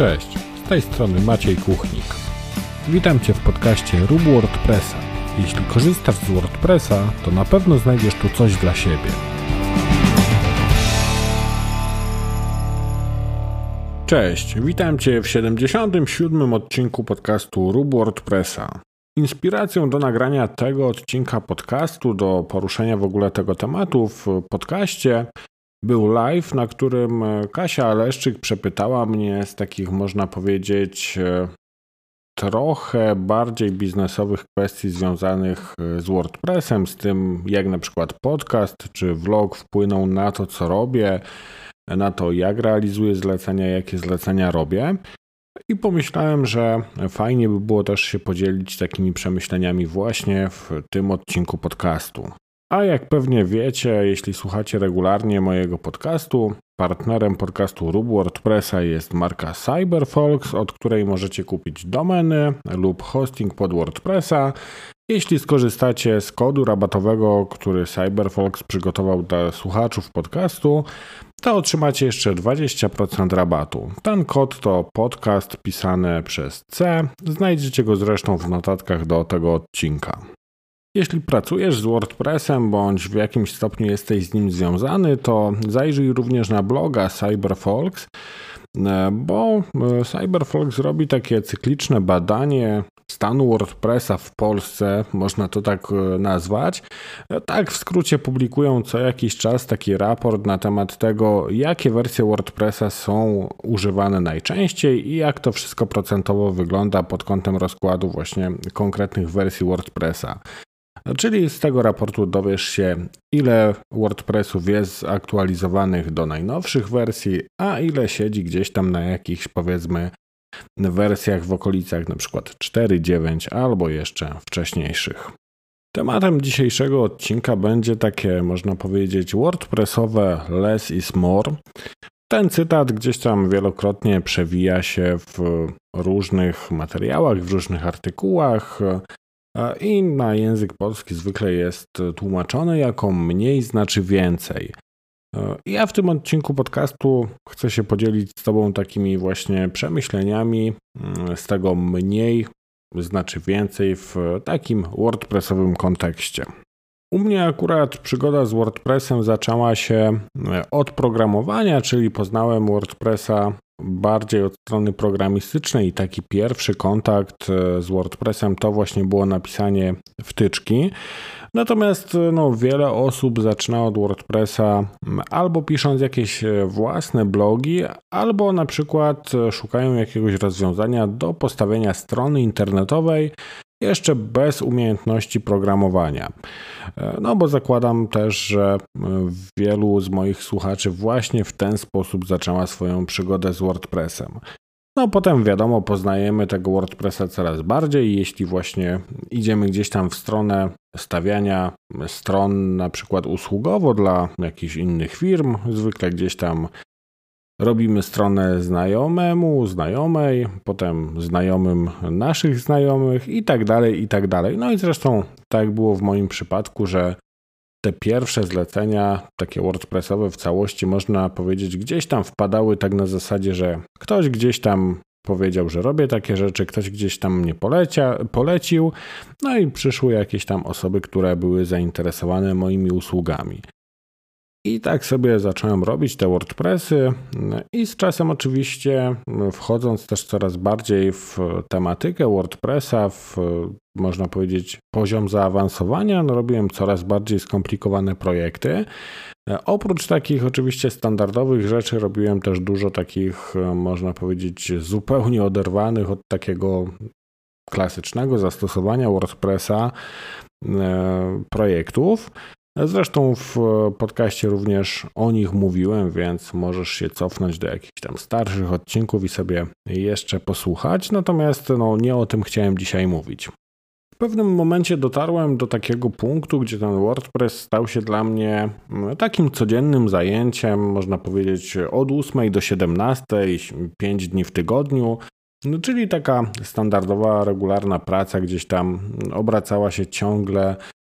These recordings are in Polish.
Cześć, z tej strony Maciej Kuchnik. Witam Cię w podcaście Rób WordPressa. Jeśli korzystasz z WordPressa, to na pewno znajdziesz tu coś dla siebie. Cześć, witam Cię w 77. odcinku podcastu Rób WordPressa. Inspiracją do nagrania tego odcinka podcastu, do poruszenia w ogóle tego tematu w podcaście był live, na którym Kasia Aleszczyk przepytała mnie z takich, można powiedzieć, trochę bardziej biznesowych kwestii związanych z WordPressem, z tym jak na przykład podcast czy vlog wpłyną na to, co robię, na to, jak realizuję zlecenia, jakie zlecenia robię. I pomyślałem, że fajnie by było też się podzielić takimi przemyśleniami właśnie w tym odcinku podcastu. A jak pewnie wiecie, jeśli słuchacie regularnie mojego podcastu, partnerem podcastu Rub WordPressa jest marka CyberFolks, od której możecie kupić domeny lub hosting pod WordPressa. Jeśli skorzystacie z kodu rabatowego, który CyberFolks przygotował dla słuchaczów podcastu, to otrzymacie jeszcze 20% rabatu. Ten kod to podcast pisany przez C. Znajdziecie go zresztą w notatkach do tego odcinka. Jeśli pracujesz z WordPressem bądź w jakimś stopniu jesteś z nim związany, to zajrzyj również na bloga CyberFolks, e, bo e, CyberFolks robi takie cykliczne badanie stanu WordPressa w Polsce, można to tak e, nazwać. Tak w skrócie publikują co jakiś czas taki raport na temat tego, jakie wersje WordPressa są używane najczęściej i jak to wszystko procentowo wygląda pod kątem rozkładu właśnie konkretnych wersji WordPressa. Czyli z tego raportu dowiesz się, ile WordPressów jest aktualizowanych do najnowszych wersji, a ile siedzi gdzieś tam na jakichś powiedzmy wersjach w okolicach np. 4.9 albo jeszcze wcześniejszych. Tematem dzisiejszego odcinka będzie takie, można powiedzieć, WordPressowe less is more. Ten cytat gdzieś tam wielokrotnie przewija się w różnych materiałach, w różnych artykułach, i na język polski zwykle jest tłumaczony jako mniej znaczy więcej. Ja w tym odcinku podcastu chcę się podzielić z Tobą takimi właśnie przemyśleniami mm, z tego mniej znaczy więcej w takim WordPressowym kontekście. U mnie akurat przygoda z WordPressem zaczęła się od programowania, czyli poznałem WordPressa bardziej od strony programistycznej i taki pierwszy kontakt e, z WordPressem to właśnie było napisanie wtyczki. Natomiast e, no, wiele osób zaczyna od WordPressa albo pisząc jakieś e, własne blogi, albo na przykład szukają jakiegoś rozwiązania do postawienia strony internetowej, jeszcze bez umiejętności programowania. E, no bo zakładam też, że e, wielu z moich słuchaczy właśnie w ten sposób zaczęła swoją przygodę z WordPressem. No potem wiadomo, poznajemy tego WordPressa coraz bardziej. Jeśli właśnie idziemy gdzieś tam w stronę stawiania stron, na przykład usługowo dla jakichś innych firm, zwykle gdzieś tam Robimy stronę znajomemu, znajomej, potem znajomym naszych znajomych i tak dalej, i tak dalej. No i zresztą tak było w moim przypadku, że te pierwsze zlecenia, takie WordPressowe w całości, można powiedzieć, gdzieś tam wpadały tak na zasadzie, że ktoś gdzieś tam powiedział, że robię takie rzeczy, ktoś gdzieś tam mnie polecia, polecił, no i przyszły jakieś tam osoby, które były zainteresowane moimi usługami. I tak sobie zacząłem robić te WordPressy i z czasem oczywiście wchodząc też coraz bardziej w tematykę WordPressa, w można powiedzieć poziom zaawansowania, no robiłem coraz bardziej skomplikowane projekty. Oprócz takich oczywiście standardowych rzeczy robiłem też dużo takich można powiedzieć zupełnie oderwanych od takiego klasycznego zastosowania WordPressa e, projektów. Zresztą w podcaście również o nich mówiłem, więc możesz się cofnąć do jakichś tam starszych odcinków i sobie jeszcze posłuchać. Natomiast no, nie o tym chciałem dzisiaj mówić. W pewnym momencie dotarłem do takiego punktu, gdzie ten WordPress stał się dla mnie mm, takim codziennym zajęciem, można powiedzieć od 8 do 17, 5 dni w tygodniu. No, czyli taka standardowa, regularna praca gdzieś tam obracała się ciągle E,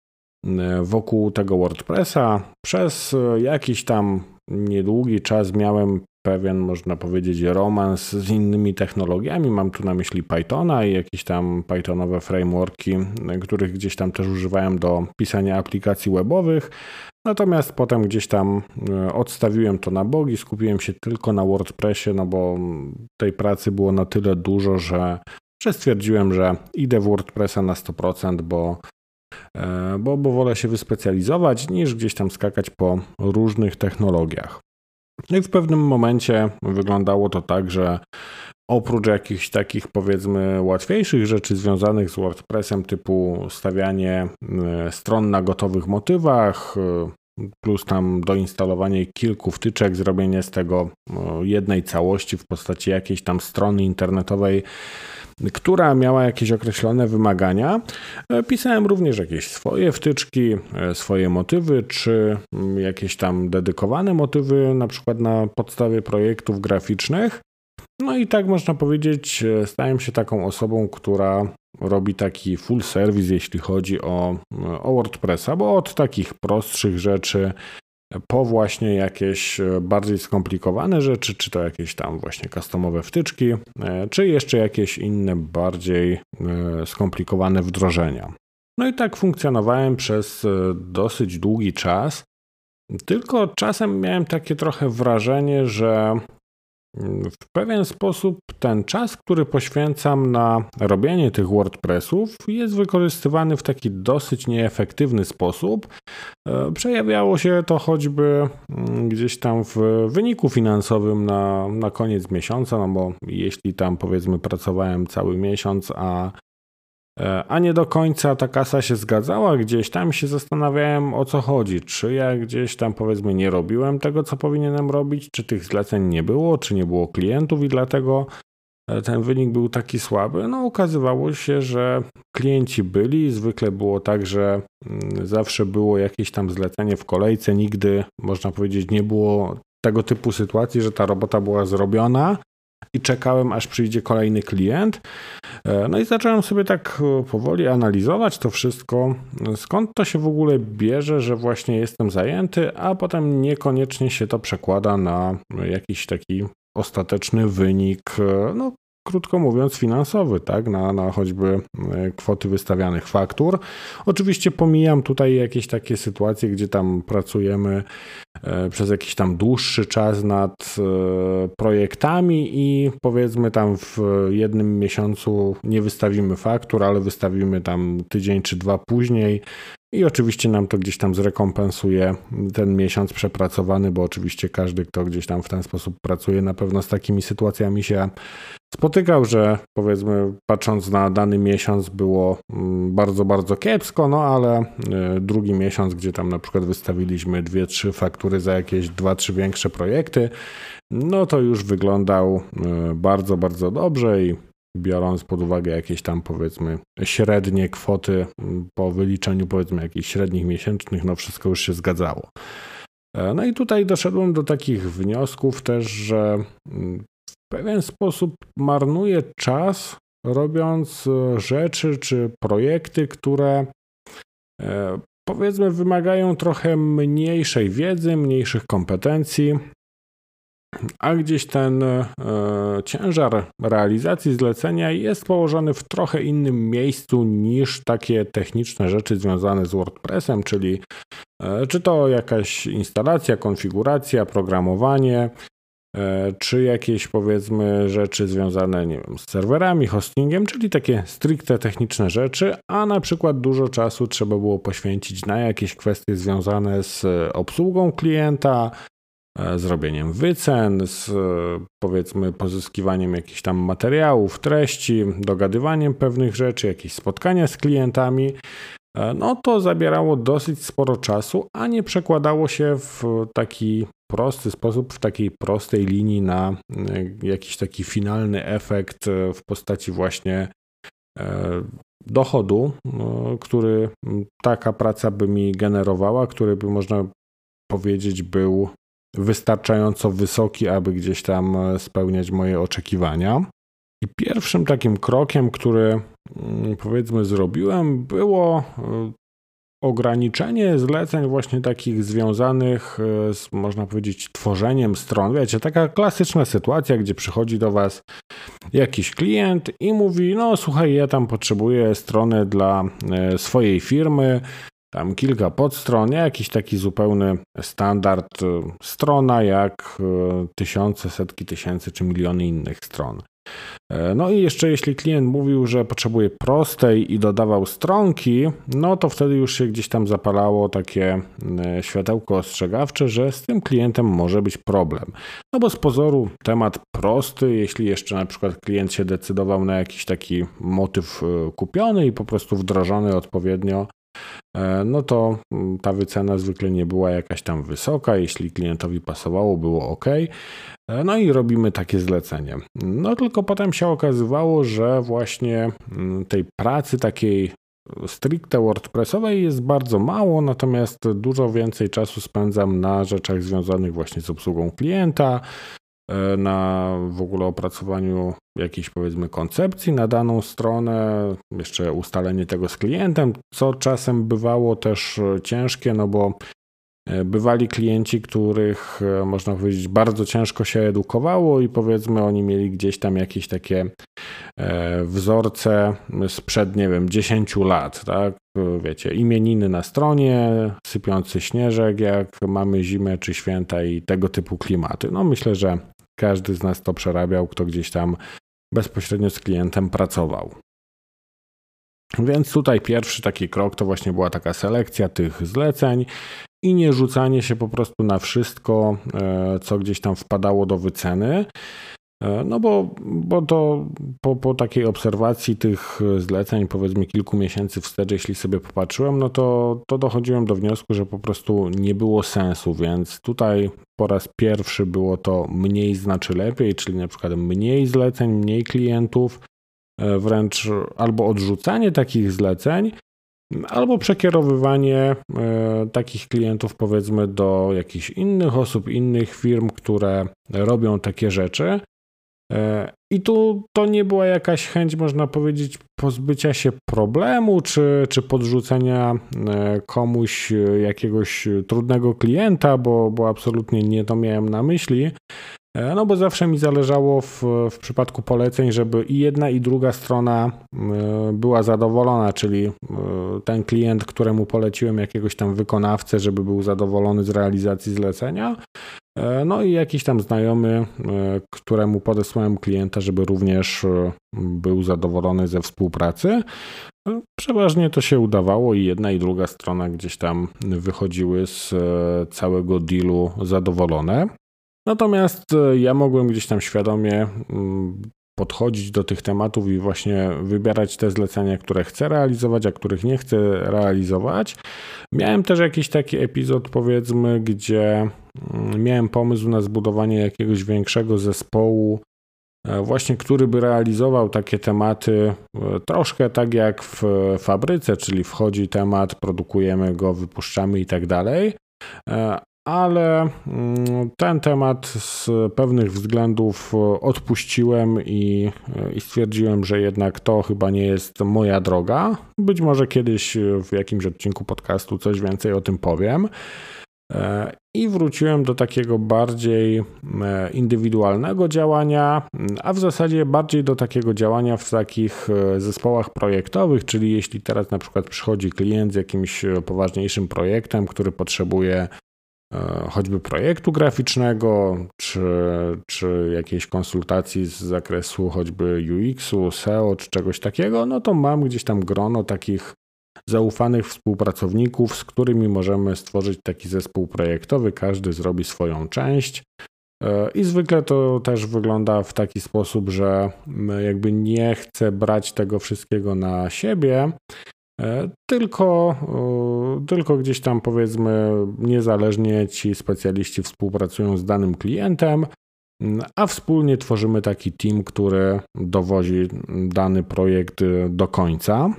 wokół tego WordPressa. Przez e, jakiś tam niedługi czas miałem pewien, można powiedzieć, romans z innymi technologiami. Mam tu na myśli Pythona i jakieś tam Pythonowe frameworki, których gdzieś tam też używałem do pisania aplikacji webowych. Natomiast potem gdzieś tam e, odstawiłem to na bogi, skupiłem się tylko na WordPressie, no bo tej pracy było na tyle dużo, że, że stwierdziłem, że idę w WordPressa na 100%, bo, e, bo, bo wolę się wyspecjalizować niż gdzieś tam skakać po różnych technologiach. No i w pewnym momencie wyglądało to tak, że oprócz jakichś takich powiedzmy łatwiejszych rzeczy związanych z WordPressem, typu stawianie e, stron na gotowych motywach, e, plus tam doinstalowanie kilku wtyczek, zrobienie z tego e, jednej całości w postaci jakiejś tam strony internetowej, która miała jakieś określone wymagania. Pisałem również jakieś swoje wtyczki, swoje motywy, czy jakieś tam dedykowane motywy, na przykład na podstawie projektów graficznych. No i tak można powiedzieć, e, stałem się taką osobą, która robi taki full service, jeśli chodzi o, e, o WordPressa, bo od takich prostszych rzeczy po właśnie jakieś e, bardziej skomplikowane rzeczy, czy to jakieś tam właśnie customowe wtyczki, czy jeszcze jakieś inne bardziej skomplikowane wdrożenia. No i tak funkcjonowałem przez dosyć długi czas. Tylko czasem miałem takie trochę wrażenie, że w pewien sposób ten czas, który poświęcam na robienie tych WordPressów, jest wykorzystywany w taki dosyć nieefektywny sposób. E, przejawiało się to choćby mm, gdzieś tam w wyniku finansowym na, na koniec miesiąca, no bo jeśli tam powiedzmy pracowałem cały miesiąc, a a nie do końca ta kasa się zgadzała. Gdzieś tam się zastanawiałem o co chodzi, czy ja gdzieś tam powiedzmy nie robiłem tego co powinienem robić, czy tych zleceń nie było, czy nie było klientów? I dlatego e, ten wynik był taki słaby. No okazywało się, że klienci byli, zwykle było tak, że mm, zawsze było jakieś tam zlecenie w kolejce, nigdy można powiedzieć nie było tego typu sytuacji, że ta robota była zrobiona i czekałem, aż przyjdzie kolejny klient. E, no i zacząłem sobie tak e, powoli analizować to wszystko, skąd to się w ogóle bierze, że właśnie jestem zajęty, a potem niekoniecznie się to przekłada na jakiś taki ostateczny wynik, e, no krótko mówiąc, finansowy, tak, na, na choćby kwoty wystawianych faktur. Oczywiście pomijam tutaj jakieś takie sytuacje, gdzie tam pracujemy E, przez jakiś tam dłuższy czas nad e, projektami i powiedzmy tam w jednym miesiącu nie wystawimy faktur, ale wystawimy tam tydzień czy dwa później i oczywiście nam to gdzieś tam zrekompensuje ten miesiąc przepracowany, bo oczywiście każdy, kto gdzieś tam w ten sposób pracuje, na pewno z takimi sytuacjami się spotykał, że powiedzmy patrząc na dany miesiąc było mm, bardzo, bardzo kiepsko, no ale e, drugi miesiąc, gdzie tam na przykład wystawiliśmy dwie, trzy faktury za jakieś dwa, trzy większe projekty, no to już wyglądał e, bardzo, bardzo dobrze i biorąc pod uwagę jakieś tam powiedzmy średnie kwoty mm, po wyliczeniu powiedzmy jakichś średnich miesięcznych, no wszystko już się zgadzało. E, no i tutaj doszedłem do takich wniosków też, że mm, w pewien sposób marnuję czas robiąc e, rzeczy czy projekty, które e, powiedzmy wymagają trochę mniejszej wiedzy, mniejszych kompetencji, a gdzieś ten e, ciężar realizacji zlecenia jest położony w trochę innym miejscu niż takie techniczne rzeczy związane z WordPressem, czyli e, czy to jakaś instalacja, konfiguracja, programowanie, e, czy jakieś powiedzmy rzeczy związane nie wiem, z serwerami, hostingiem, czyli takie stricte techniczne rzeczy, a na przykład dużo czasu trzeba było poświęcić na jakieś kwestie związane z obsługą klienta, E, zrobieniem wycen, z powiedzmy pozyskiwaniem jakichś tam materiałów, treści, dogadywaniem pewnych rzeczy, jakieś spotkania z klientami, e, no to zabierało dosyć sporo czasu, a nie przekładało się w taki prosty sposób, w takiej prostej linii na e, jakiś taki finalny efekt w postaci właśnie dochodu, który taka praca by mi generowała, który by można powiedzieć był wystarczająco wysoki, aby gdzieś tam e, spełniać moje oczekiwania. I pierwszym takim krokiem, który mm, powiedzmy zrobiłem, było e, ograniczenie zleceń właśnie takich związanych e, z, można powiedzieć, tworzeniem stron. Wiecie, taka klasyczna sytuacja, gdzie przychodzi do Was jakiś klient i mówi, no słuchaj, ja tam potrzebuję strony dla swojej firmy, tam kilka podstron, jakiś taki zupełny standard e, strona, jak tysiące, setki tysięcy czy miliony innych stron. E, no i jeszcze jeśli klient mówił, że potrzebuje prostej i dodawał stronki, no to wtedy już się gdzieś tam zapalało takie e, światełko ostrzegawcze, że z tym klientem może być problem. No bo z pozoru temat prosty, jeśli jeszcze na przykład klient się decydował na jakiś taki motyw kupiony i po prostu wdrożony odpowiednio, no to mm, ta wycena zwykle nie była jakaś tam wysoka. Jeśli klientowi pasowało, było ok. E, no i robimy takie zlecenie. No tylko potem się okazywało, że właśnie mm, tej pracy takiej stricte WordPressowej jest bardzo mało, natomiast dużo więcej czasu spędzam na rzeczach związanych właśnie z obsługą klienta, e, na w ogóle opracowaniu jakiejś powiedzmy koncepcji na daną stronę, jeszcze ustalenie tego z klientem, co czasem bywało też ciężkie, no bo E, bywali klienci, których e, można powiedzieć bardzo ciężko się edukowało i powiedzmy oni mieli gdzieś tam jakieś takie e, wzorce sprzed, nie wiem, 10 lat, tak? Wiecie, imieniny na stronie, sypiący śnieżek, jak mamy zimę czy święta i tego typu klimaty. No myślę, że każdy z nas to przerabiał, kto gdzieś tam bezpośrednio z klientem pracował. Więc tutaj pierwszy taki krok to właśnie była taka selekcja tych zleceń i nie rzucanie się po prostu na wszystko, e, co gdzieś tam wpadało do wyceny. E, no bo, bo to po, po takiej obserwacji tych zleceń, powiedzmy kilku miesięcy wstecz, jeśli sobie popatrzyłem, no to, to dochodziłem do wniosku, że po prostu nie było sensu, więc tutaj po raz pierwszy było to mniej znaczy lepiej, czyli na przykład mniej zleceń, mniej klientów, e, wręcz albo odrzucanie takich zleceń, albo przekierowywanie e, takich klientów, powiedzmy, do jakichś innych osób, innych firm, które robią takie rzeczy. E, I tu to nie była jakaś chęć, można powiedzieć, pozbycia się problemu, czy, czy podrzucenia e, komuś jakiegoś trudnego klienta, bo, bo absolutnie nie to miałem na myśli. E, no bo zawsze mi zależało w, w przypadku poleceń, żeby i jedna i druga strona e, była zadowolona, czyli e, ten klient, któremu poleciłem jakiegoś tam wykonawcę, żeby był zadowolony z realizacji zlecenia, no i jakiś tam znajomy, któremu podesłałem klienta, żeby również był zadowolony ze współpracy. Przeważnie to się udawało i jedna i druga strona gdzieś tam wychodziły z całego dealu zadowolone. Natomiast e, ja mogłem gdzieś tam świadomie mm, podchodzić do tych tematów i właśnie wybierać te zlecenia, które chcę realizować, a których nie chcę realizować. Miałem też jakiś taki epizod, powiedzmy, gdzie miałem pomysł na zbudowanie jakiegoś większego zespołu, e, właśnie który by realizował takie tematy e, troszkę tak jak w fabryce, czyli wchodzi temat, produkujemy go, wypuszczamy i tak dalej ale mm, ten temat z pewnych względów odpuściłem i, i, stwierdziłem, że jednak to chyba nie jest moja droga. Być może kiedyś w jakimś odcinku podcastu coś więcej o tym powiem. E, I wróciłem do takiego bardziej e, indywidualnego działania, a w zasadzie bardziej do takiego działania w takich e, zespołach projektowych, czyli jeśli teraz na przykład przychodzi klient z jakimś poważniejszym projektem, który potrzebuje choćby projektu graficznego, czy, czy jakiejś konsultacji z zakresu choćby UX-u, SEO, czy czegoś takiego, no to mam gdzieś tam grono takich zaufanych współpracowników, z którymi możemy stworzyć taki zespół projektowy. Każdy zrobi swoją część. E, I zwykle to też wygląda w taki sposób, że jakby nie chcę brać tego wszystkiego na siebie, E, tylko, e, tylko gdzieś tam powiedzmy niezależnie ci specjaliści współpracują z danym klientem, a wspólnie tworzymy taki team, który dowozi dany projekt do końca.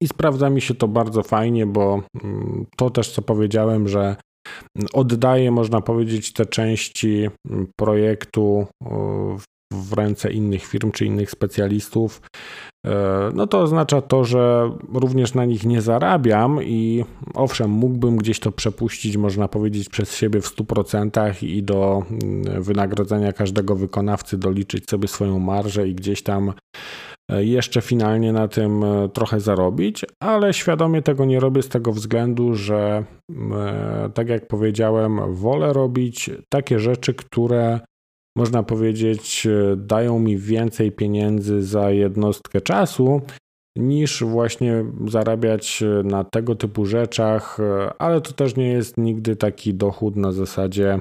I sprawdza mi się to bardzo fajnie, bo mm, to też co powiedziałem, że oddaję, można powiedzieć, te części projektu w ręce innych firm czy innych specjalistów, e, no to oznacza to, że również na nich nie zarabiam i owszem, mógłbym gdzieś to przepuścić, można powiedzieć, przez siebie w 100% i do mm, wynagrodzenia każdego wykonawcy doliczyć sobie swoją marżę i gdzieś tam E, jeszcze finalnie na tym e, trochę zarobić, ale świadomie tego nie robię z tego względu, że e, tak jak powiedziałem, wolę robić takie rzeczy, które można powiedzieć dają mi więcej pieniędzy za jednostkę czasu niż właśnie zarabiać na tego typu rzeczach, ale to też nie jest nigdy taki dochód na zasadzie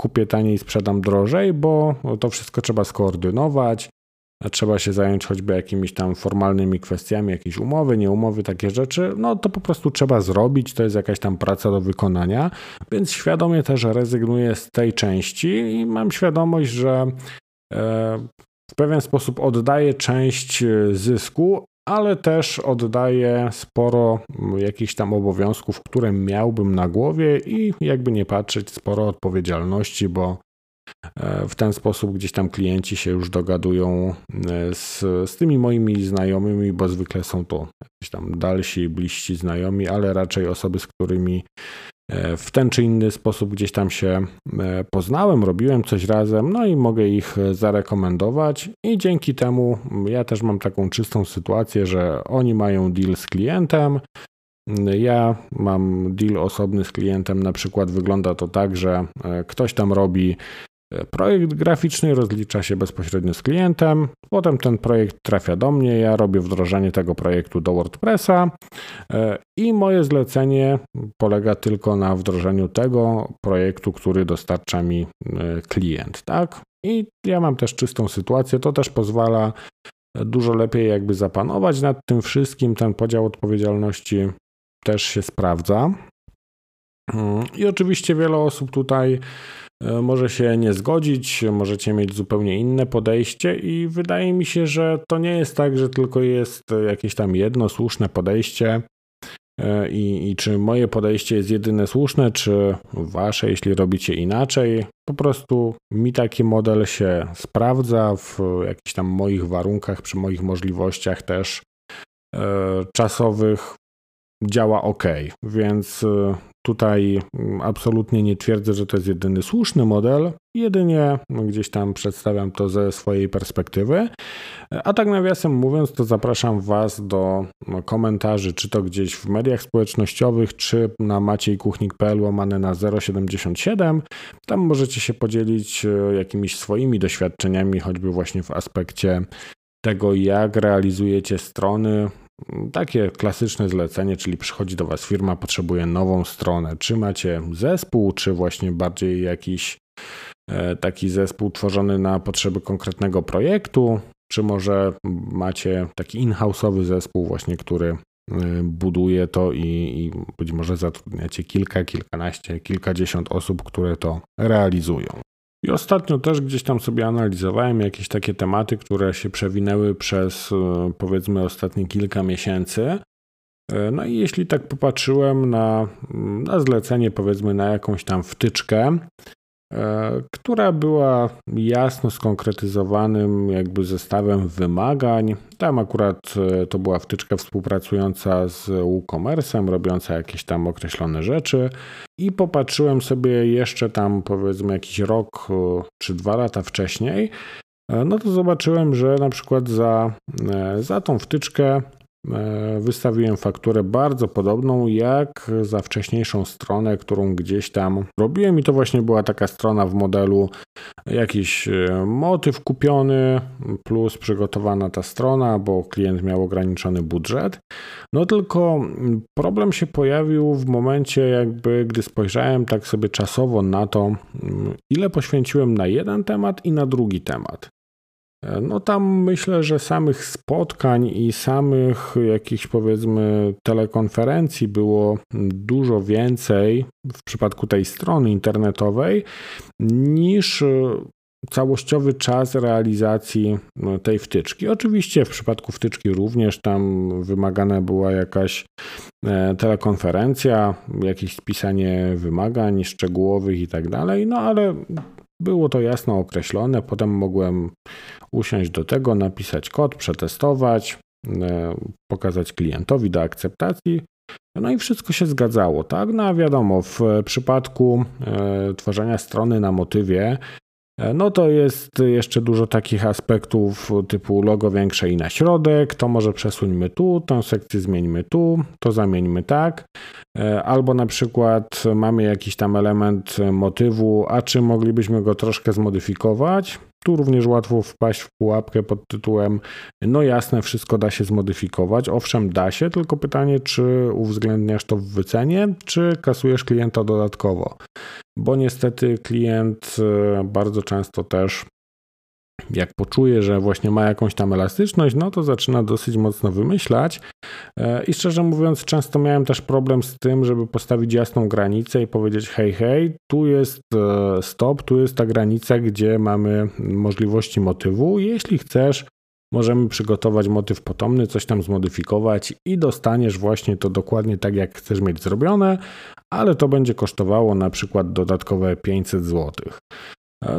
kupię taniej, sprzedam drożej, bo to wszystko trzeba skoordynować trzeba się zająć choćby jakimiś tam formalnymi kwestiami, jakieś umowy, nie umowy, takie rzeczy, no to po prostu trzeba zrobić, to jest jakaś tam praca do wykonania, więc świadomie też rezygnuję z tej części i mam świadomość, że e, w pewien sposób oddaję część zysku, ale też oddaję sporo jakichś tam obowiązków, które miałbym na głowie i jakby nie patrzeć, sporo odpowiedzialności, bo E, w ten sposób gdzieś tam klienci się już dogadują e, z, z tymi moimi znajomymi, bo zwykle są to jakieś tam dalsi, bliżsi znajomi, ale raczej osoby, z którymi e, w ten czy inny sposób gdzieś tam się poznałem, robiłem coś razem, no i mogę ich zarekomendować. I dzięki temu ja też mam taką czystą sytuację, że oni mają deal z klientem, ja mam deal osobny z klientem, na przykład wygląda to tak, że ktoś tam robi Projekt graficzny rozlicza się bezpośrednio z klientem, potem ten projekt trafia do mnie, ja robię wdrożenie tego projektu do WordPressa e, i moje zlecenie polega tylko na wdrożeniu tego projektu, który dostarcza mi e, klient, tak? I ja mam też czystą sytuację, to też pozwala dużo lepiej jakby zapanować nad tym wszystkim, ten podział odpowiedzialności też się sprawdza. Mm, I oczywiście wiele osób tutaj może się nie zgodzić, możecie mieć zupełnie inne podejście, i wydaje mi się, że to nie jest tak, że tylko jest jakieś tam jedno słuszne podejście. E, I, I czy moje podejście jest jedyne słuszne, czy wasze, jeśli robicie inaczej? Po prostu mi taki model się sprawdza w jakichś tam moich warunkach, przy moich możliwościach też e, czasowych działa ok. Więc Tutaj mm, absolutnie nie twierdzę, że to jest jedyny słuszny model, jedynie gdzieś tam przedstawiam to ze swojej perspektywy. A tak nawiasem mówiąc, to zapraszam Was do no, komentarzy, czy to gdzieś w mediach społecznościowych, czy na maciejkuchnik.pl łamane na 077. Tam możecie się podzielić e, jakimiś swoimi doświadczeniami, choćby właśnie w aspekcie tego, jak realizujecie strony, takie klasyczne zlecenie, czyli przychodzi do Was firma, potrzebuje nową stronę. Czy macie zespół, czy właśnie bardziej jakiś e, taki zespół tworzony na potrzeby konkretnego projektu, czy może macie taki in-house'owy zespół właśnie, który e, buduje to i, i być może zatrudniacie kilka, kilkanaście, kilkadziesiąt osób, które to realizują. I ostatnio też gdzieś tam sobie analizowałem jakieś takie tematy, które się przewinęły przez e, powiedzmy ostatnie kilka miesięcy. E, no i jeśli tak popatrzyłem na, na zlecenie, powiedzmy na jakąś tam wtyczkę, która była jasno skonkretyzowanym jakby zestawem wymagań. Tam akurat e, to była wtyczka współpracująca z WooCommerce'em, robiąca jakieś tam określone rzeczy i popatrzyłem sobie jeszcze tam powiedzmy jakiś rok e, czy dwa lata wcześniej, no to zobaczyłem, że na przykład za, za tą wtyczkę E, wystawiłem fakturę bardzo podobną jak za wcześniejszą stronę, którą gdzieś tam robiłem i to właśnie była taka strona w modelu jakiś e, motyw kupiony plus przygotowana ta strona, bo klient miał ograniczony budżet. No tylko problem się pojawił w momencie jakby gdy spojrzałem tak sobie czasowo na to ile poświęciłem na jeden temat i na drugi temat. No tam myślę, że samych spotkań i samych jakichś powiedzmy telekonferencji było dużo więcej w przypadku tej strony internetowej niż całościowy czas realizacji no, tej wtyczki. Oczywiście w przypadku wtyczki również tam wymagana była jakaś e, telekonferencja, jakieś spisanie wymagań szczegółowych i tak dalej, no ale było to jasno określone. Potem mogłem usiąść do tego, napisać kod, przetestować, e, pokazać klientowi do akceptacji. No i wszystko się zgadzało, tak? No a wiadomo, w przypadku e, tworzenia strony na motywie, no to jest jeszcze dużo takich aspektów typu logo większe i na środek, to może przesuńmy tu, tę sekcję zmieńmy tu, to zamieńmy tak. E, albo na przykład mamy jakiś tam element motywu, a czy moglibyśmy go troszkę zmodyfikować? Tu również łatwo wpaść w pułapkę pod tytułem no jasne, wszystko da się zmodyfikować. Owszem, da się, tylko pytanie, czy uwzględniasz to w wycenie, czy kasujesz klienta dodatkowo. Bo niestety klient e, bardzo często też jak poczuje, że właśnie ma jakąś tam elastyczność, no to zaczyna dosyć mocno wymyślać. E, I szczerze mówiąc, często miałem też problem z tym, żeby postawić jasną granicę i powiedzieć: hej, hej, tu jest e, stop, tu jest ta granica, gdzie mamy możliwości motywu. Jeśli chcesz, możemy przygotować motyw potomny, coś tam zmodyfikować i dostaniesz właśnie to dokładnie tak, jak chcesz mieć zrobione, ale to będzie kosztowało na przykład dodatkowe 500 zł.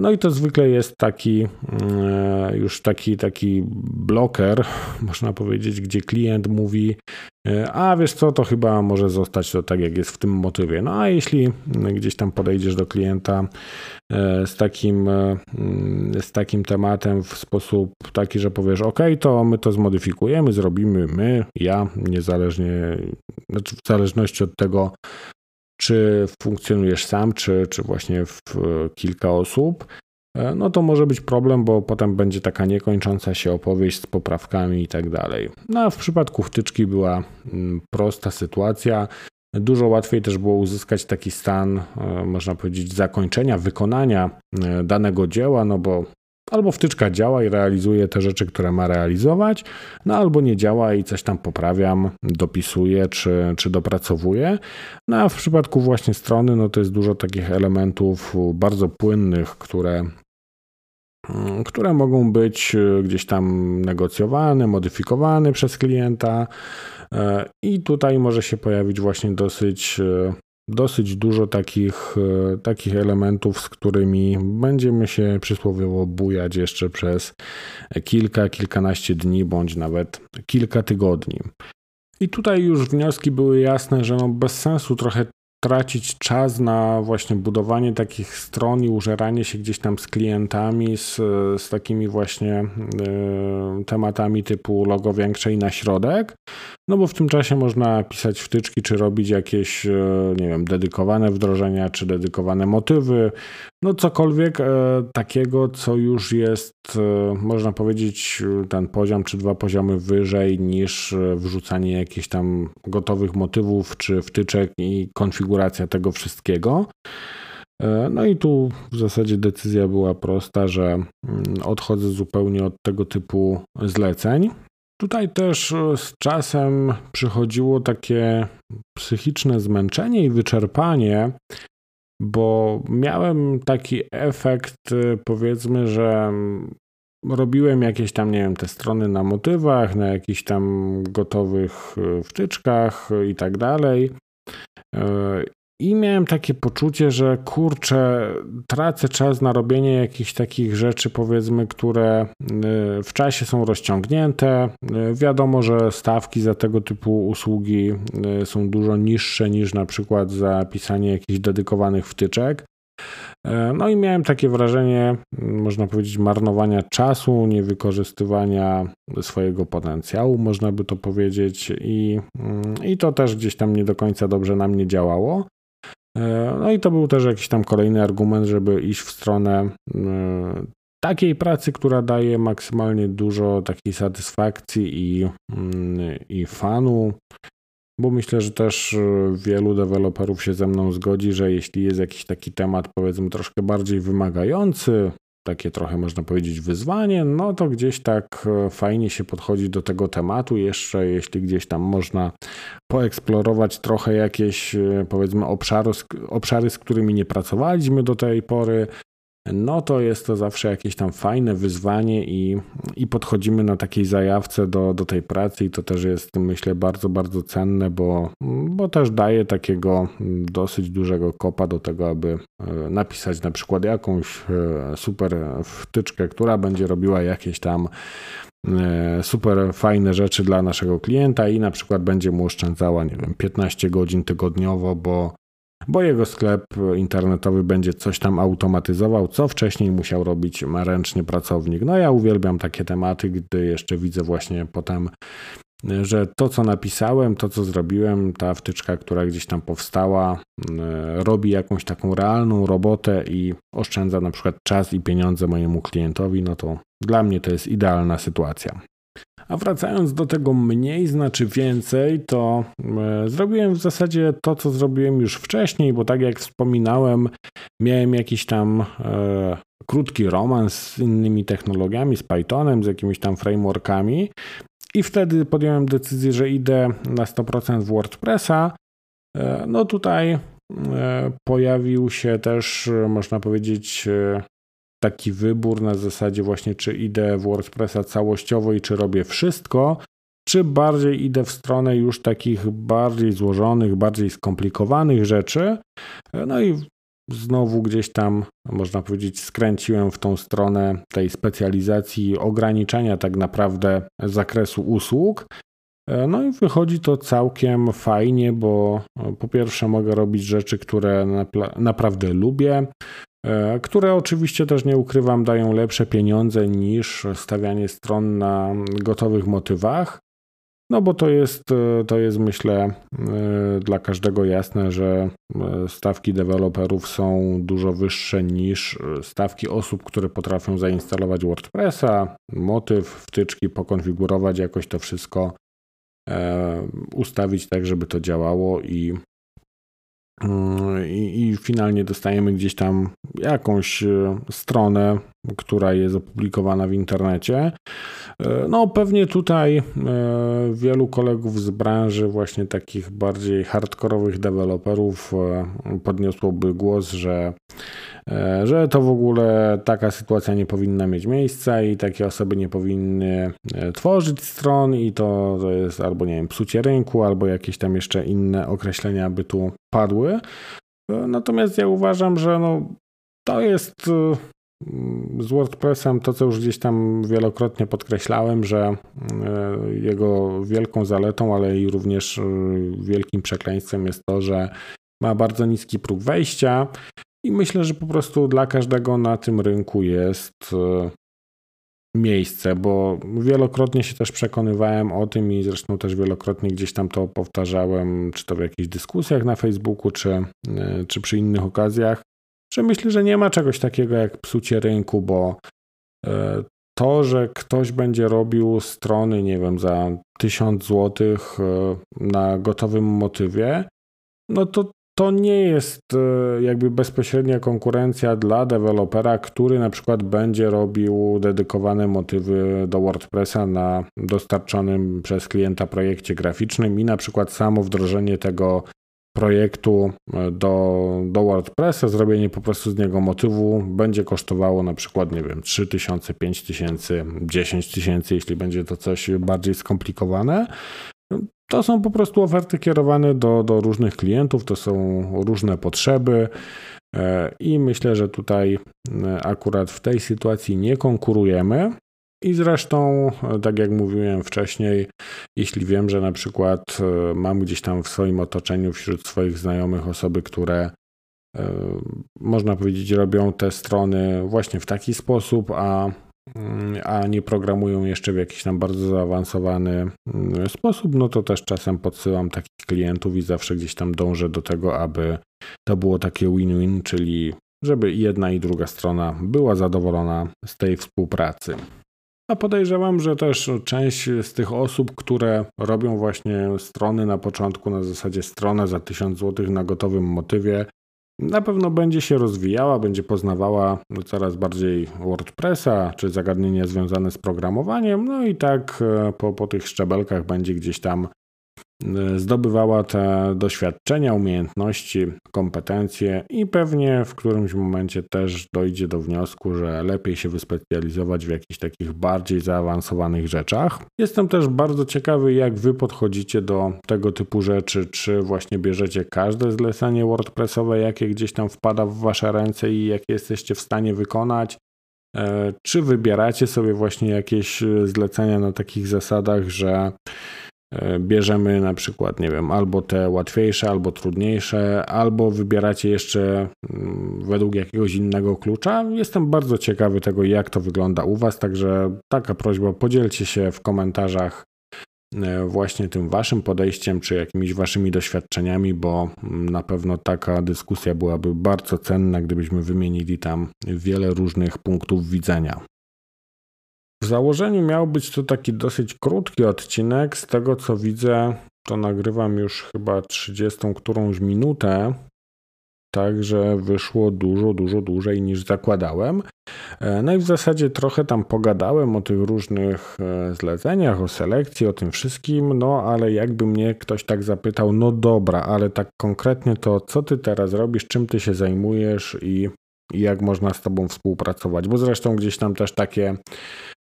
No i to zwykle jest taki e, już taki, taki bloker, można powiedzieć, gdzie klient mówi, e, a wiesz co, to chyba może zostać to tak, jak jest w tym motywie. No a jeśli gdzieś tam podejdziesz do klienta e, z takim, z takim tematem w sposób taki, że powiesz, ok, to my to zmodyfikujemy, zrobimy my, ja, niezależnie, znaczy w zależności od tego, czy funkcjonujesz sam, czy, czy właśnie w kilka osób, e, no to może być problem, bo potem będzie taka niekończąca się opowieść z poprawkami i tak dalej. No a w przypadku wtyczki była mm, prosta sytuacja. Dużo łatwiej też było uzyskać taki stan, e, można powiedzieć, zakończenia, wykonania e, danego dzieła, no bo Albo wtyczka działa i realizuje te rzeczy, które ma realizować, no albo nie działa i coś tam poprawiam, dopisuję czy, czy dopracowuję. No a w przypadku właśnie strony, no to jest dużo takich elementów bardzo płynnych, które które mogą być gdzieś tam negocjowane, modyfikowane przez klienta. I tutaj może się pojawić właśnie dosyć dosyć dużo takich, e, takich elementów, z którymi będziemy się przysłowiowo bujać jeszcze przez kilka, kilkanaście dni, bądź nawet kilka tygodni. I tutaj już wnioski były jasne, że no bez sensu trochę tracić czas na właśnie budowanie takich stron i użeranie się gdzieś tam z klientami, z, z takimi właśnie y, tematami typu logo większe i na środek, no bo w tym czasie można pisać wtyczki, czy robić jakieś, y, nie wiem, dedykowane wdrożenia, czy dedykowane motywy, no cokolwiek y, takiego, co już jest, można powiedzieć, ten poziom, czy dwa poziomy wyżej niż wrzucanie jakichś tam gotowych motywów, czy wtyczek i konfiguracja tego wszystkiego. E, no i tu w zasadzie decyzja była prosta, że mm, odchodzę zupełnie od tego typu zleceń. Tutaj też e, z czasem przychodziło takie psychiczne zmęczenie i wyczerpanie, bo miałem taki efekt, e, powiedzmy, że mm, robiłem jakieś tam, nie wiem, te strony na motywach, na jakichś tam gotowych wtyczkach i tak dalej. I miałem takie poczucie, że kurczę, tracę czas na robienie jakichś takich rzeczy, powiedzmy, które y, w czasie są rozciągnięte. Y, wiadomo, że stawki za tego typu usługi y, są dużo niższe niż na przykład za pisanie jakichś dedykowanych wtyczek. No i miałem takie wrażenie, można powiedzieć, marnowania czasu, niewykorzystywania swojego potencjału, można by to powiedzieć, i, i to też gdzieś tam nie do końca dobrze na mnie działało. No i to był też jakiś tam kolejny argument, żeby iść w stronę takiej pracy, która daje maksymalnie dużo takiej satysfakcji i, i fanu, bo myślę, że też e, wielu deweloperów się ze mną zgodzi, że jeśli jest jakiś taki temat, powiedzmy, troszkę bardziej wymagający, takie trochę można powiedzieć wyzwanie, no to gdzieś tak e, fajnie się podchodzi do tego tematu. Jeszcze jeśli gdzieś tam można poeksplorować trochę jakieś, e, powiedzmy, obszary, obszary, z którymi nie pracowaliśmy do tej pory, no to jest to zawsze jakieś tam fajne wyzwanie i, i podchodzimy na takiej zajawce do, do tej pracy i to też jest myślę bardzo, bardzo cenne, bo, bo też daje takiego dosyć dużego kopa do tego, aby e, napisać na przykład jakąś e, super wtyczkę, która będzie robiła jakieś tam e, super fajne rzeczy dla naszego klienta i na przykład będzie mu oszczędzała, nie wiem, 15 godzin tygodniowo, bo bo jego sklep internetowy będzie coś tam automatyzował, co wcześniej musiał robić ręcznie pracownik. No ja uwielbiam takie tematy, gdy jeszcze widzę właśnie potem, że to co napisałem, to co zrobiłem, ta wtyczka, która gdzieś tam powstała, e, robi jakąś taką realną robotę i oszczędza na przykład czas i pieniądze mojemu klientowi, no to dla mnie to jest idealna sytuacja. A wracając do tego mniej znaczy więcej, to e, zrobiłem w zasadzie to, co zrobiłem już wcześniej, bo tak jak wspominałem, miałem jakiś tam e, krótki romans z innymi technologiami, z Pythonem, z jakimiś tam frameworkami. I wtedy podjąłem decyzję, że idę na 100% w WordPressa. E, no tutaj e, pojawił się też, można powiedzieć, taki wybór na zasadzie właśnie, czy idę w WordPressa całościowo i czy robię wszystko, czy bardziej idę w stronę już takich bardziej złożonych, bardziej skomplikowanych rzeczy. No i znowu gdzieś tam, można powiedzieć, skręciłem w tą stronę tej specjalizacji, ograniczenia tak naprawdę zakresu usług. No i wychodzi to całkiem fajnie, bo po pierwsze mogę robić rzeczy, które naprawdę lubię. E, które oczywiście też nie ukrywam, dają lepsze pieniądze niż stawianie stron na gotowych motywach. No bo to jest, e, to jest myślę e, dla każdego jasne, że stawki deweloperów są dużo wyższe niż stawki osób, które potrafią zainstalować WordPressa, motyw, wtyczki, pokonfigurować jakoś to wszystko, ustawić tak, żeby to działało i i, I, finalnie dostajemy gdzieś tam jakąś e, stronę, która jest opublikowana w internecie. E, no, pewnie tutaj e, wielu kolegów z branży, właśnie takich bardziej hardkorowych deweloperów, podniosłoby głos, że E, że to w ogóle taka sytuacja nie powinna mieć miejsca i takie osoby nie powinny e, tworzyć stron i to, to jest albo nie wiem, psucie rynku, albo jakieś tam jeszcze inne określenia by tu padły. E, natomiast ja uważam, że no, to jest z WordPressem to, co już gdzieś tam wielokrotnie podkreślałem, że jego wielką zaletą, ale i również wielkim przekleństwem jest to, że ma bardzo niski próg wejścia i myślę, że po prostu dla każdego na tym rynku jest e, miejsce, bo wielokrotnie się też przekonywałem o tym i zresztą też wielokrotnie gdzieś tam to powtarzałem, czy to w jakichś dyskusjach na Facebooku, czy, e, czy przy innych okazjach, że myślę, że nie ma czegoś takiego jak psucie rynku, bo e, to, że ktoś będzie robił strony, nie wiem, za 1000 zł na gotowym motywie, no to to nie jest e, jakby bezpośrednia konkurencja dla dewelopera, który na przykład będzie robił dedykowane motywy do WordPressa na dostarczonym przez klienta projekcie graficznym i na przykład samo wdrożenie tego projektu e, do, do WordPressa, zrobienie po prostu z niego motywu będzie kosztowało na przykład, nie wiem, 3000, 5000, 10 tysięcy, jeśli będzie to coś bardziej skomplikowane. To są po prostu oferty kierowane do, do różnych klientów, to są różne potrzeby. E, I myślę, że tutaj e, akurat w tej sytuacji nie konkurujemy. I zresztą, e, tak jak mówiłem wcześniej, jeśli wiem, że na przykład mam gdzieś tam w swoim otoczeniu, wśród swoich znajomych osoby, które można powiedzieć, robią te strony właśnie w taki sposób, a Mm, a nie programują jeszcze w jakiś tam bardzo zaawansowany mm, sposób, no to też czasem podsyłam takich klientów i zawsze gdzieś tam dążę do tego, aby to było takie win-win, czyli żeby jedna i druga strona była zadowolona z tej współpracy. A podejrzewam, że też część z tych osób, które robią właśnie strony na początku na zasadzie strona za 1000 zł na gotowym motywie, na pewno będzie się rozwijała, będzie poznawała coraz bardziej WordPressa czy zagadnienia związane z programowaniem, no i tak e, po, po tych szczebelkach będzie gdzieś tam zdobywała te doświadczenia, umiejętności, kompetencje i pewnie w którymś momencie też dojdzie do wniosku, że lepiej się wyspecjalizować w jakichś takich bardziej zaawansowanych rzeczach. Jestem też bardzo ciekawy, jak wy podchodzicie do tego typu rzeczy, czy właśnie bierzecie każde zlecenie WordPressowe, jakie gdzieś tam wpada w wasze ręce i jakie jesteście w stanie wykonać, e, czy wybieracie sobie właśnie jakieś zlecenia na takich zasadach, że E, bierzemy na przykład, nie wiem, albo te łatwiejsze, albo trudniejsze, albo wybieracie jeszcze mm, według jakiegoś innego klucza. Jestem bardzo ciekawy tego, jak to wygląda u Was, także taka prośba, podzielcie się w komentarzach e, właśnie tym Waszym podejściem, czy jakimiś Waszymi doświadczeniami, bo mm, na pewno taka dyskusja byłaby bardzo cenna, gdybyśmy wymienili tam wiele różnych punktów widzenia. W założeniu miał być to taki dosyć krótki odcinek. Z tego co widzę, to nagrywam już chyba 30 którąś minutę. Także wyszło dużo, dużo dłużej niż zakładałem. E, no i w zasadzie trochę tam pogadałem o tych różnych e, zleceniach, o selekcji, o tym wszystkim, no ale jakby mnie ktoś tak zapytał, no dobra, ale tak konkretnie to co ty teraz robisz, czym ty się zajmujesz i i jak można z Tobą współpracować, bo zresztą gdzieś tam też takie,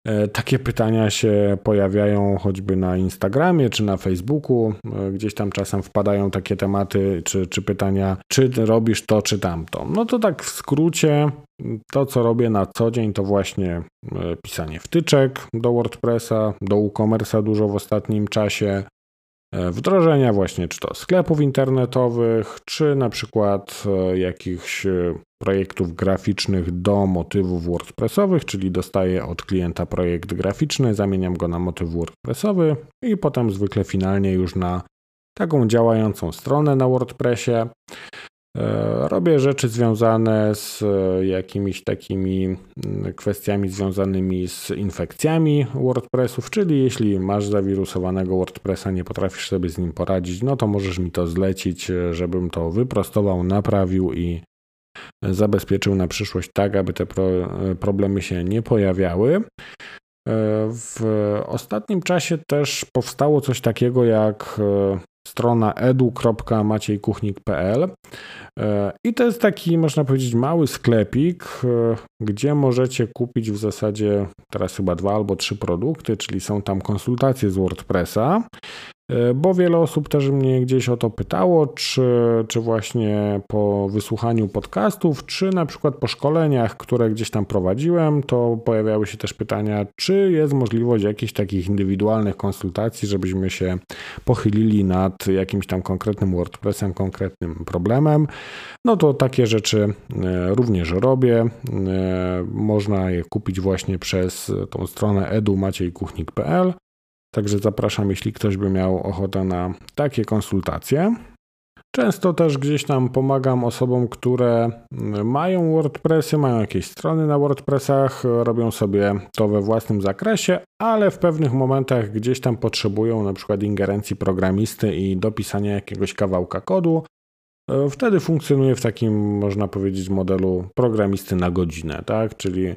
e, takie pytania się pojawiają choćby na Instagramie czy na Facebooku, e, gdzieś tam czasem wpadają takie tematy czy, czy pytania, czy robisz to czy tamto. No to tak w skrócie, to co robię na co dzień to właśnie e, pisanie wtyczek do WordPressa, do WooCommerce'a dużo w ostatnim czasie, wdrożenia właśnie czy to sklepów internetowych, czy na przykład jakichś projektów graficznych do motywów WordPressowych, czyli dostaję od klienta projekt graficzny, zamieniam go na motyw WordPressowy i potem zwykle finalnie już na taką działającą stronę na WordPressie. E, robię rzeczy związane z e, jakimiś takimi mm, kwestiami związanymi z infekcjami WordPressów, czyli jeśli masz zawirusowanego WordPressa, nie potrafisz sobie z nim poradzić, no to możesz mi to zlecić, e, żebym to wyprostował, naprawił i zabezpieczył na przyszłość tak, aby te pro, problemy się nie pojawiały. E, w ostatnim czasie też powstało coś takiego jak e, strona edu.maciejkuchnik.pl e, i to jest taki, można powiedzieć, mały sklepik, gdzie możecie kupić w zasadzie teraz chyba dwa albo trzy produkty, czyli są tam konsultacje z WordPressa bo wiele osób też mnie gdzieś o to pytało, czy, czy właśnie po wysłuchaniu podcastów, czy na przykład po szkoleniach, które gdzieś tam prowadziłem, to pojawiały się też pytania, czy jest możliwość jakichś takich indywidualnych konsultacji, żebyśmy się pochylili nad jakimś tam konkretnym WordPressem, konkretnym problemem. No to takie rzeczy e, również robię. E, można je kupić właśnie przez tą stronę edumaciejkuchnik.pl. Także zapraszam, jeśli ktoś by miał ochotę na takie konsultacje. Często też gdzieś tam pomagam osobom, które mają WordPressy, mają jakieś strony na WordPressach, robią sobie to we własnym zakresie, ale w pewnych momentach gdzieś tam potrzebują na przykład ingerencji programisty i dopisania jakiegoś kawałka kodu. Wtedy funkcjonuje w takim, można powiedzieć, modelu programisty na godzinę, tak? Czyli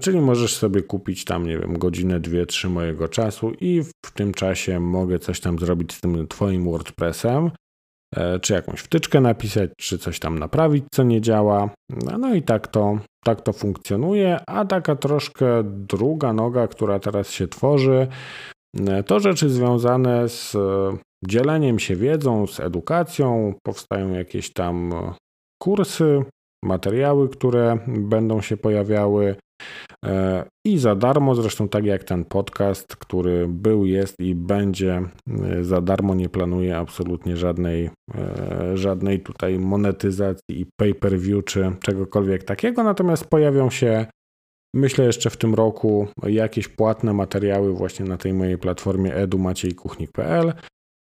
czyli możesz sobie kupić tam, nie wiem, godzinę, dwie, trzy mojego czasu i w tym czasie mogę coś tam zrobić z tym Twoim WordPressem, e, czy jakąś wtyczkę napisać, czy coś tam naprawić, co nie działa. No i tak to, tak to funkcjonuje. A taka troszkę druga noga, która teraz się tworzy, e, to rzeczy związane z dzieleniem się wiedzą, z edukacją. Powstają jakieś tam kursy, materiały, które będą się pojawiały. E, I za darmo, zresztą tak jak ten podcast, który był, jest i będzie e, za darmo, nie planuję absolutnie żadnej, e, żadnej tutaj monetyzacji i pay-per-view czy czegokolwiek takiego. Natomiast pojawią się, myślę, jeszcze w tym roku jakieś płatne materiały właśnie na tej mojej platformie edumaciejkuchnik.pl.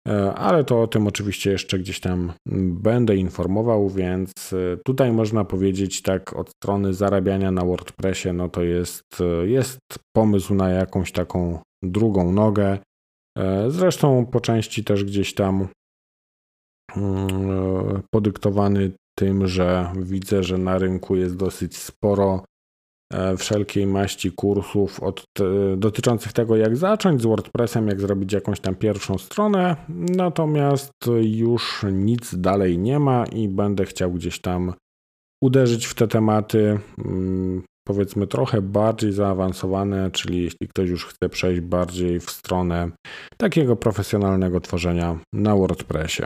E, ale to o tym oczywiście jeszcze gdzieś tam będę informował, więc e, tutaj można powiedzieć tak od strony zarabiania na WordPressie, no to jest, e, jest pomysł na jakąś taką drugą nogę. Zresztą po części też gdzieś tam mm, podyktowany tym, że widzę, że na rynku jest dosyć sporo wszelkiej maści kursów od, dotyczących tego, jak zacząć z WordPressem, jak zrobić jakąś tam pierwszą stronę. Natomiast już nic dalej nie ma i będę chciał gdzieś tam uderzyć w te tematy mm, powiedzmy trochę bardziej zaawansowane, czyli jeśli ktoś już chce przejść bardziej w stronę takiego profesjonalnego tworzenia na WordPressie.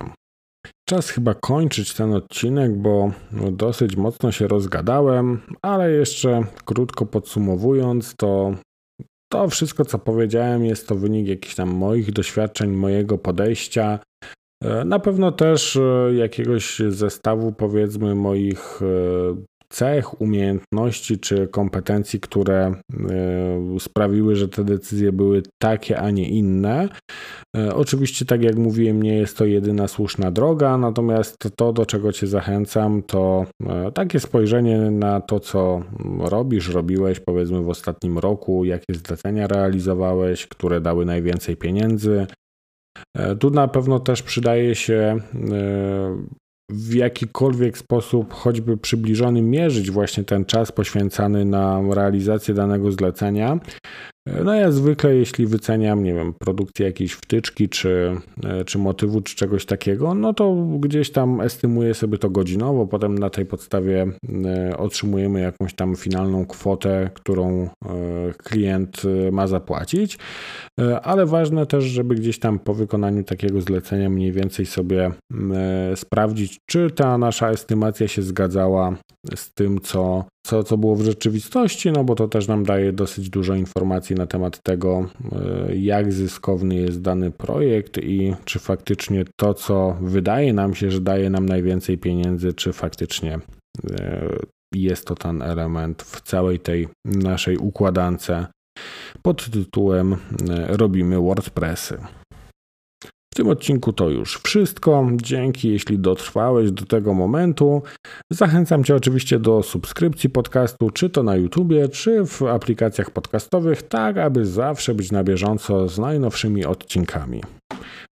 Czas chyba kończyć ten odcinek, bo dosyć mocno się rozgadałem, ale jeszcze krótko podsumowując, to to wszystko, co powiedziałem, jest to wynik jakichś tam moich doświadczeń, mojego podejścia. E, na pewno też e, jakiegoś zestawu, powiedzmy, moich e, cech, umiejętności czy kompetencji, które e, sprawiły, że te decyzje były takie, a nie inne. E, oczywiście, tak jak mówiłem, nie jest to jedyna słuszna droga, natomiast to, do czego Cię zachęcam, to e, takie spojrzenie na to, co robisz, robiłeś powiedzmy w ostatnim roku, jakie zlecenia realizowałeś, które dały najwięcej pieniędzy. Tu na pewno też przydaje się w jakikolwiek sposób, choćby przybliżony, mierzyć właśnie ten czas poświęcany na realizację danego zlecenia, no ja zwykle, jeśli wyceniam, nie wiem, produkcję jakiejś wtyczki, czy, e, czy motywu, czy czegoś takiego, no to gdzieś tam estymuję sobie to godzinowo, potem na tej podstawie e, otrzymujemy jakąś tam finalną kwotę, którą e, klient ma zapłacić, ale ważne też, żeby gdzieś tam po wykonaniu takiego zlecenia mniej więcej sobie sprawdzić, czy ta nasza estymacja się zgadzała z tym, co, co, co było w rzeczywistości, no bo to też nam daje dosyć dużo informacji na temat tego, e, jak zyskowny jest dany projekt i czy faktycznie to, co wydaje nam się, że daje nam najwięcej pieniędzy, czy faktycznie e, jest to ten element w całej tej naszej układance pod tytułem e, Robimy WordPressy. W tym odcinku to już wszystko. Dzięki, jeśli dotrwałeś do tego momentu. Zachęcam Cię oczywiście do subskrypcji podcastu, czy to na YouTubie, czy w aplikacjach podcastowych, tak aby zawsze być na bieżąco z najnowszymi odcinkami.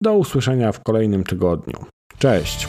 Do usłyszenia w kolejnym tygodniu. Cześć!